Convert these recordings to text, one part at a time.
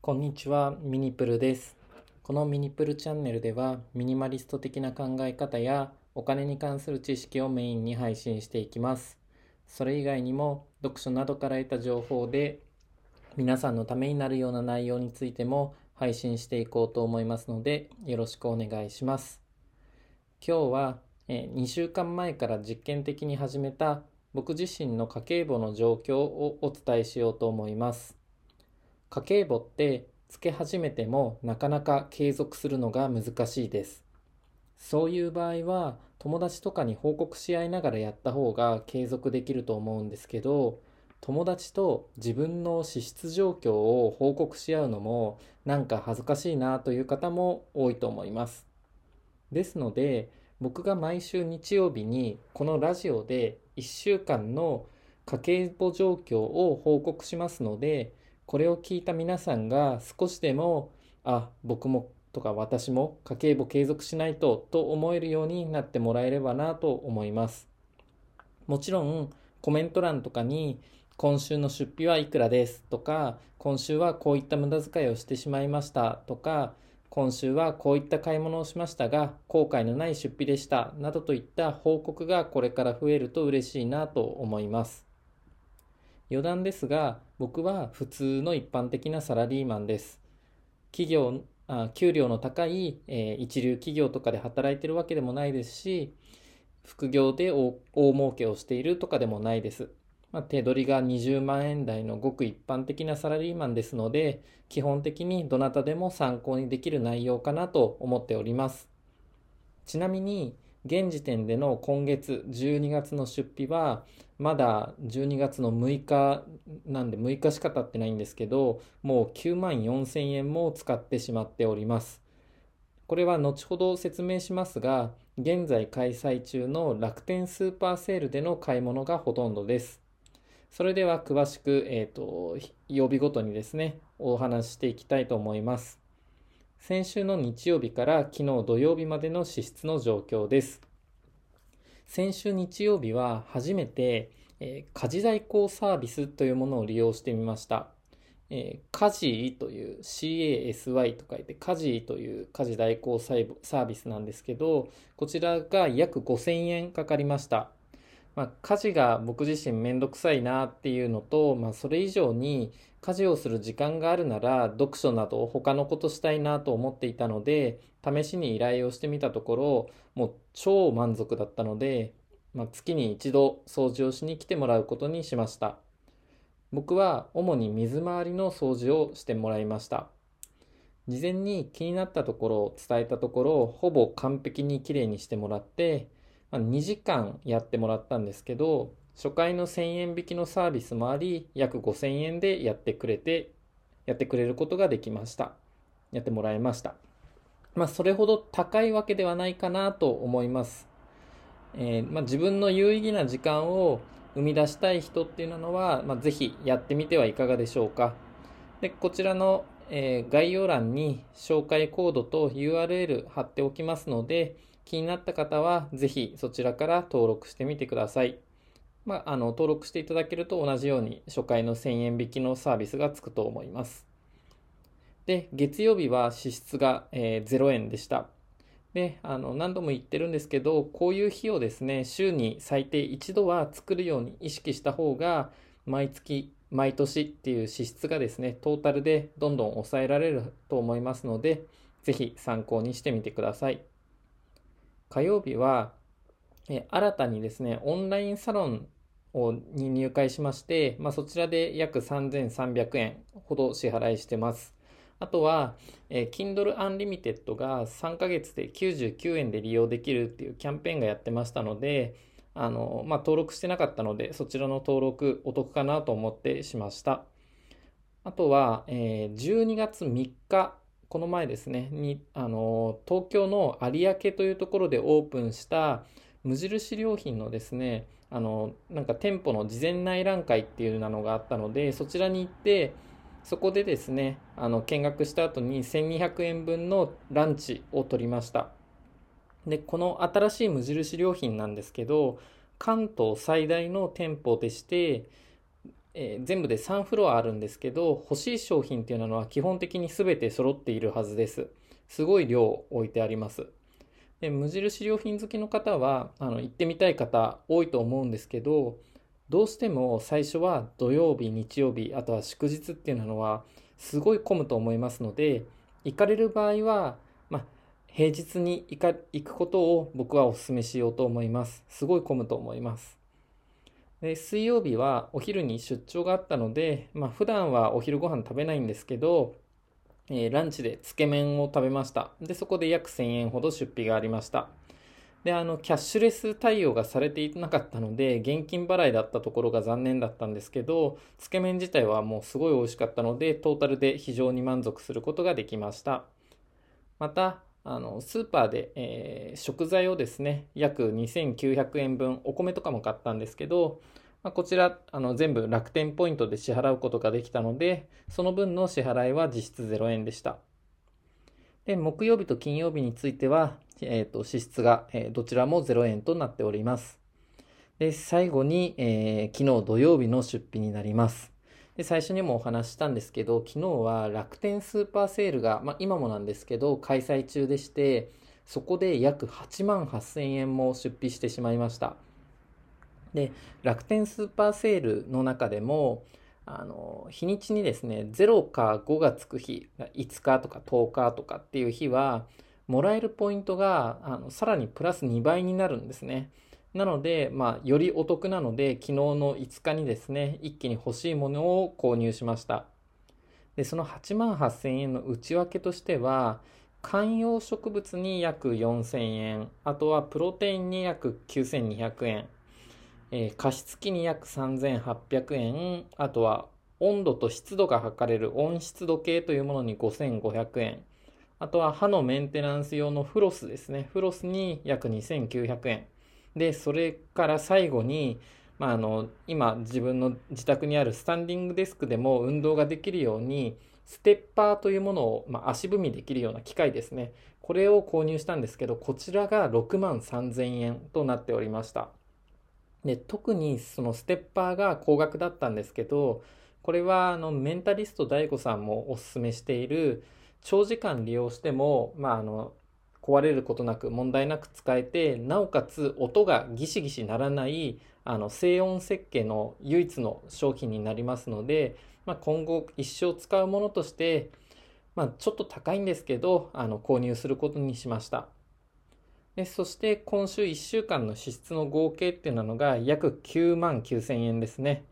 こんにちは、ミニプルです。このミニプルチャンネルでは、ミニマリスト的な考え方やお金に関する知識をメインに配信していきます。それ以外にも、読書などから得た情報で、皆さんのためになるような内容についても配信していこうと思いますので、よろしくお願いします。今日は、え2週間前から実験的に始めた僕自身の家計簿の状況をお伝えしようと思います。家計簿ってつけ始めてもなかなか継続するのが難しいです。そういう場合は友達とかに報告し合いながらやった方が継続できると思うんですけど友達と自分の支出状況を報告し合うのもなんか恥ずかしいなという方も多いと思います。ですので僕が毎週日曜日にこのラジオで1週間の家計簿状況を報告しますのでこれを聞いた皆さんが少しでもあ僕もとか私も家計簿継続しないとと思えるようになってもらえればなと思います。もちろんコメント欄とかに今週の出費はいくらですとか今週はこういった無駄遣いをしてしまいましたとか今週はこういった買い物をしましたが後悔のない出費でしたなどといった報告がこれから増えると嬉しいなと思います。余談ですが僕は普通の一般的なサラリーマンです。企業あ給料の高い、えー一流企業とかで働いてるわけでもないですし副業で大大儲けをしているとかでもないです、まあ、手取りが20万円台のごく一般的なサラリーマンですので基本的にどなたでも参考にできる内容かなと思っております。ちなみに現時点での今月12月の出費はまだ12月の6日なんで6日しか経ってないんですけどもう9万4000円も使ってしまっております。これは後ほど説明しますが現在開催中の楽天スーパーセールでの買い物がほとんどです。それでは詳しく、えー、と曜日ごとにですねお話ししていきたいと思います。先週の日曜日から昨日土曜日までの支出の状況です。先週日曜日は初めて、えー家事代行サービスというものを利用してみました。えー家事という CASY と書いて家事という家事代行サービスなんですけどこちらが約5000円かかりました。まあ、家事が僕自身めんどくさいなっていうのと、まあ、それ以上に家事をする時間があるなら読書など他のことしたいなと思っていたので試しに依頼をしてみたところもう超満足だったので、まあ、月に一度掃除をしに来てもらうことにしました。僕は主に水回りの掃除をしてもらいました。事前に気になったところを伝えたところほぼ完璧にきれいにしてもらってまあ2時間やってもらったんですけど初回の1000円引きのサービスもあり約5000円でやってくれてやってくれることができました。やってもらいました。まあそれほど高いわけではないかなと思います、えーまあ、自分の有意義な時間を生み出したい人っていうのは、まあ、ぜひやってみてはいかがでしょうか。でこちらの、えー概要欄に紹介コードと URL 貼っておきますので気になった方はぜひそちらから登録してみてください。まあ、あの登録していただけると同じように初回の1000円引きのサービスがつくと思います。で、月曜日は支出が、えー0円でした。で、あの何度も言ってるんですけど、こういう日をですね、週に最低一度は作るように意識した方が、毎月、毎年っていう支出がですね、トータルでどんどん抑えられると思いますので、ぜひ参考にしてみてください。火曜日は、え新たにですね、オンラインサロンに入会しまして、まあ、そちらで約3300円ほど支払いしてます。あとは、えー Kindle Unlimited が3ヶ月で99円で利用できるっていうキャンペーンがやってましたので、あの、まあ、登録してなかったので、そちらの登録お得かなと思ってしました。あとは、えー12月3日、この前ですね、に、あの、東京の有明というところでオープンした無印良品のですね、あの、なんか店舗の事前内覧会っていうなのがあったので、そちらに行って、そこでですね、あの、見学した後に1200円分のランチを取りました。で、この新しい無印良品なんですけど、関東最大の店舗でして、えー、全部で3フロアあるんですけど、欲しい商品っていうのは基本的に全て揃っているはずです。すごい量置いてあります。で無印良品好きの方はあの行ってみたい方多いと思うんですけどどうしても最初は土曜日日曜日あとは祝日っていうのはすごい混むと思いますので行かれる場合は、まあ、平日に行か行くことを僕はお勧めしようと思います。すごい混むと思います。で水曜日はお昼に出張があったので、まあ、普段はお昼ご飯食べないんですけどえー、ランチでつけ麺を食べました。で、そこで約1000円ほど出費がありました。で、あの、キャッシュレス対応がされていなかったので、現金払いだったところが残念だったんですけど、つけ麺自体はもうすごい美味しかったので、トータルで非常に満足することができました。また、あの、スーパーで、えー、食材をですね、約2900円分、お米とかも買ったんですけど、まあ、こちらあの全部楽天ポイントで支払うことができたので、その分の支払いは実質0円でした。で、木曜日と金曜日については、えーと、支出が、えー、どちらも0円となっております。で、最後に、えー、昨日土曜日の出費になります。で、最初にもお話したんですけど、昨日は楽天スーパーセールが、まあ、今もなんですけど、開催中でして、そこで約8万8000円も出費してしまいました。で楽天スーパーセールの中でもあの日にちにですね0か5がつく日5日とか10日とかっていう日はもらえるポイントがあのさらにプラス2倍になるんですね。なので、まあ、よりお得なので昨日の5日にですね一気に欲しいものを購入しましたでその8万8000円の内訳としては観葉植物に約4000円あとはプロテインに約9200円えー、加湿器に約3800円、あとは温度と湿度が測れる温湿度計というものに5500円、あとは歯のメンテナンス用のフロスですね。フロスに約2900円。で、それから最後に、まあ、あの、今自分の自宅にあるスタンディングデスクでも運動ができるように、ステッパーというものを、まあ、足踏みできるような機械ですね。これを購入したんですけど、こちらが6万3000円となっておりました。で特にそのステッパーが高額だったんですけどこれはあのメンタリスト DAIGO さんもおすすめしている長時間利用しても、まあ、あの壊れることなく問題なく使えてなおかつ音がギシギシならないあの静音設計の唯一の商品になりますので、まあ、今後一生使うものとして、まあ、ちょっと高いんですけどあの購入することにしました。そして今週1週間の支出の合計っていうのが約9万9000円ですね。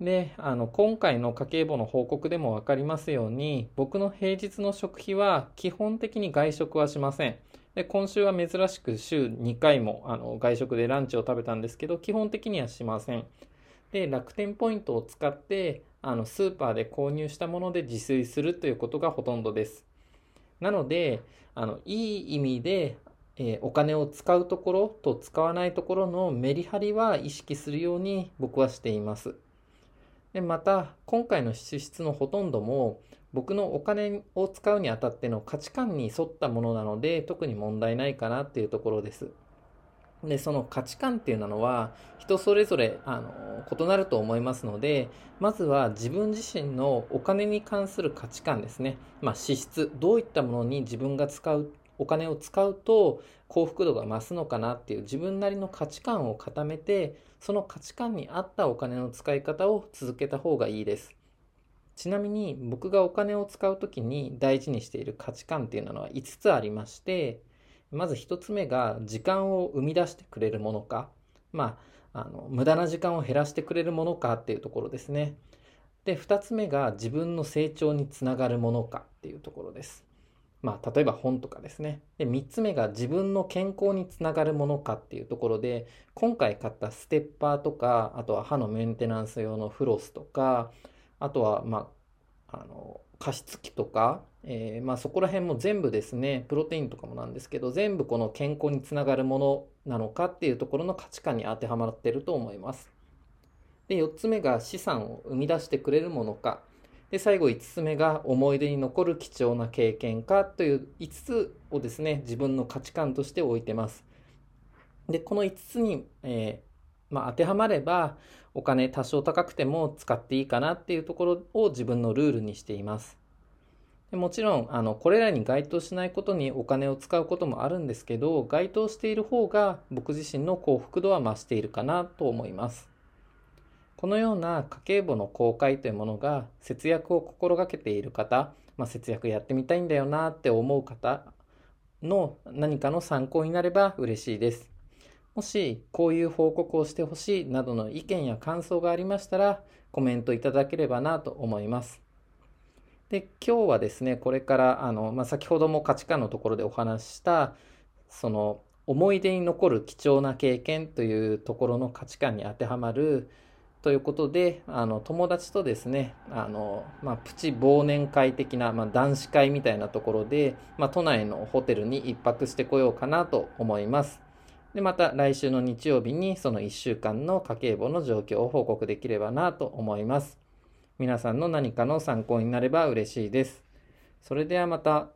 で、あの、今回の家計簿の報告でも分かりますように、僕の平日の食費は基本的に外食はしません。で、今週は珍しく週2回もあの外食でランチを食べたんですけど、基本的にはしません。で、楽天ポイントを使って、あの、スーパーで購入したもので自炊するということがほとんどです。なので、あの、いい意味で、えー、お金を使うところと使わないところのメリハリは意識するように僕はしています。でまた今回の支出のほとんども僕のお金を使うにあたっての価値観に沿ったものなので特に問題ないかなっていうところです。でその価値観っていうのは人それぞれあの異なると思いますのでまずは自分自身のお金に関する価値観ですね、まあ、支出どういったものに自分が使うお金を使うと幸福度が増すのかなっていう自分なりの価値観を固めてその価値観に合ったお金の使い方を続けた方がいいです。ちなみに僕がお金を使う時に大事にしている価値観っていうのは5つありましてまず1つ目が時間を生み出してくれるものか。まああの無駄な時間を減らしてくれるものかっていうところですね。で2つ目が自分の成長につながるものかっていうところです。まあ、例えば本とかですね。で、3つ目が自分の健康につながるものかっていうところで、今回買ったステッパーとか、あとは歯のメンテナンス用のフロスとか、あとは、まあ、あの、加湿器とか、えー、まあ、そこら辺も全部ですね、プロテインとかもなんですけど、全部この健康につながるものなのかっていうところの価値観に当てはまってると思います。で、4つ目が資産を生み出してくれるものか。で、最後5つ目が思い出に残る貴重な経験かという5つをですね、自分の価値観として置いてます。で、この5つに、えー、まあ、当てはまればお金多少高くても使っていいかなっていうところを自分のルールにしています。でもちろんあのこれらに該当しないことにお金を使うこともあるんですけど該当している方が僕自身の幸福度は増しているかなと思います。このような家計簿の公開というものが節約を心がけている方、まあ、節約やってみたいんだよなって思う方の何かの参考になれば嬉しいです。もしこういう報告をしてほしいなどの意見や感想がありましたらコメントいただければなと思います。で今日はですねこれからあの、まあ、先ほども価値観のところでお話ししたその思い出に残る貴重な経験というところの価値観に当てはまるということであの友達とですねあの、まあ、プチ忘年会的な、まあ、男子会みたいなところで、まあ、都内のホテルに1泊してこようかなと思います。で、また来週の日曜日にその1週間の家計簿の状況を報告できればなと思います。皆さんの何かの参考になれば嬉しいです。それではまた。